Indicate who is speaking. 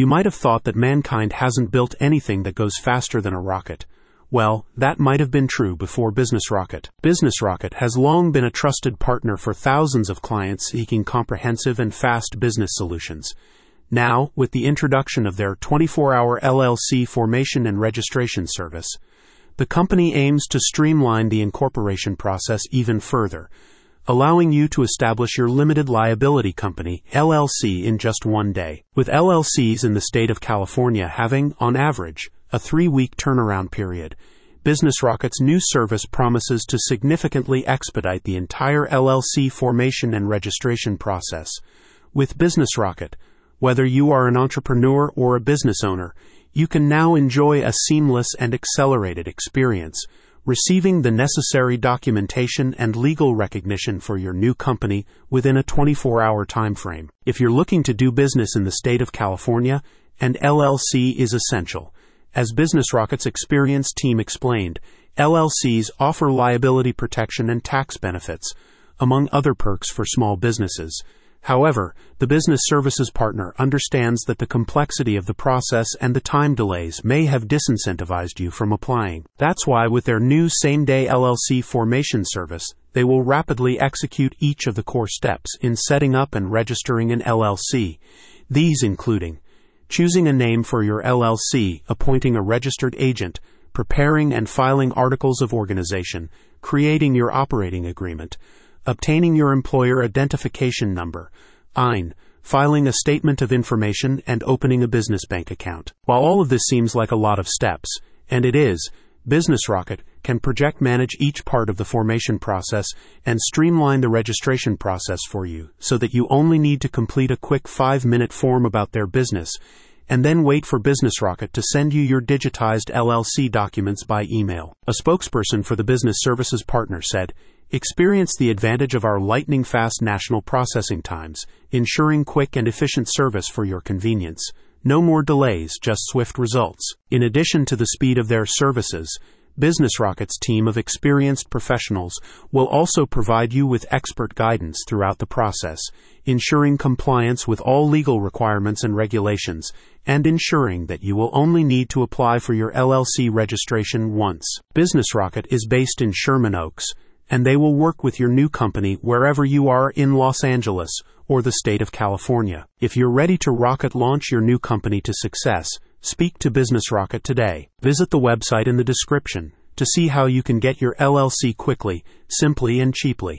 Speaker 1: You might have thought that mankind hasn't built anything that goes faster than a rocket. Well, that might have been true before BusinessRocket. Business Rocket has long been a trusted partner for thousands of clients seeking comprehensive and fast business solutions. Now, with the introduction of their 24 hour LLC formation and registration service, the company aims to streamline the incorporation process even further, allowing you to establish your limited liability company, LLC, in just one day. With LLCs in the state of California having, on average, a three week turnaround period, BusinessRocket's new service promises to significantly expedite the entire LLC formation and registration process. With BusinessRocket, whether you are an entrepreneur or a business owner, you can now enjoy a seamless and accelerated experience, receiving the necessary documentation and legal recognition for your new company within a 24 hour time frame. If you're looking to do business in the state of California, an LLC is essential. As BusinessRocket's experienced team explained, LLCs offer liability protection and tax benefits, among other perks for small businesses. However, the business services partner understands that the complexity of the process and the time delays may have disincentivized you from applying. That's why, with their new same day LLC formation service, they will rapidly execute each of the core steps in setting up and registering an LLC, these including choosing a name for your LLC, appointing a registered agent, preparing and filing articles of organization, creating your operating agreement, obtaining your employer identification number, EIN, filing a statement of information, and opening a business bank account. While all of this seems like a lot of steps, and it is, BusinessRocket can project manage each part of the formation process and streamline the registration process for you so that you only need to complete a quick five minute form about their business and then wait for BusinessRocket to send you your digitized LLC documents by email. A spokesperson for the business services partner said, Experience the advantage of our lightning fast national processing times, ensuring quick and efficient service for your convenience. No more delays, just swift results. In addition to the speed of their services, BusinessRocket's team of experienced professionals will also provide you with expert guidance throughout the process, ensuring compliance with all legal requirements and regulations, and ensuring that you will only need to apply for your LLC registration once. BusinessRocket is based in Sherman Oaks, and they will work with your new company wherever you are in Los Angeles or the state of California. If you're ready to rocket launch your new company to success, speak to BusinessRocket today. Visit the website in the description to see how you can get your LLC quickly, simply, and cheaply.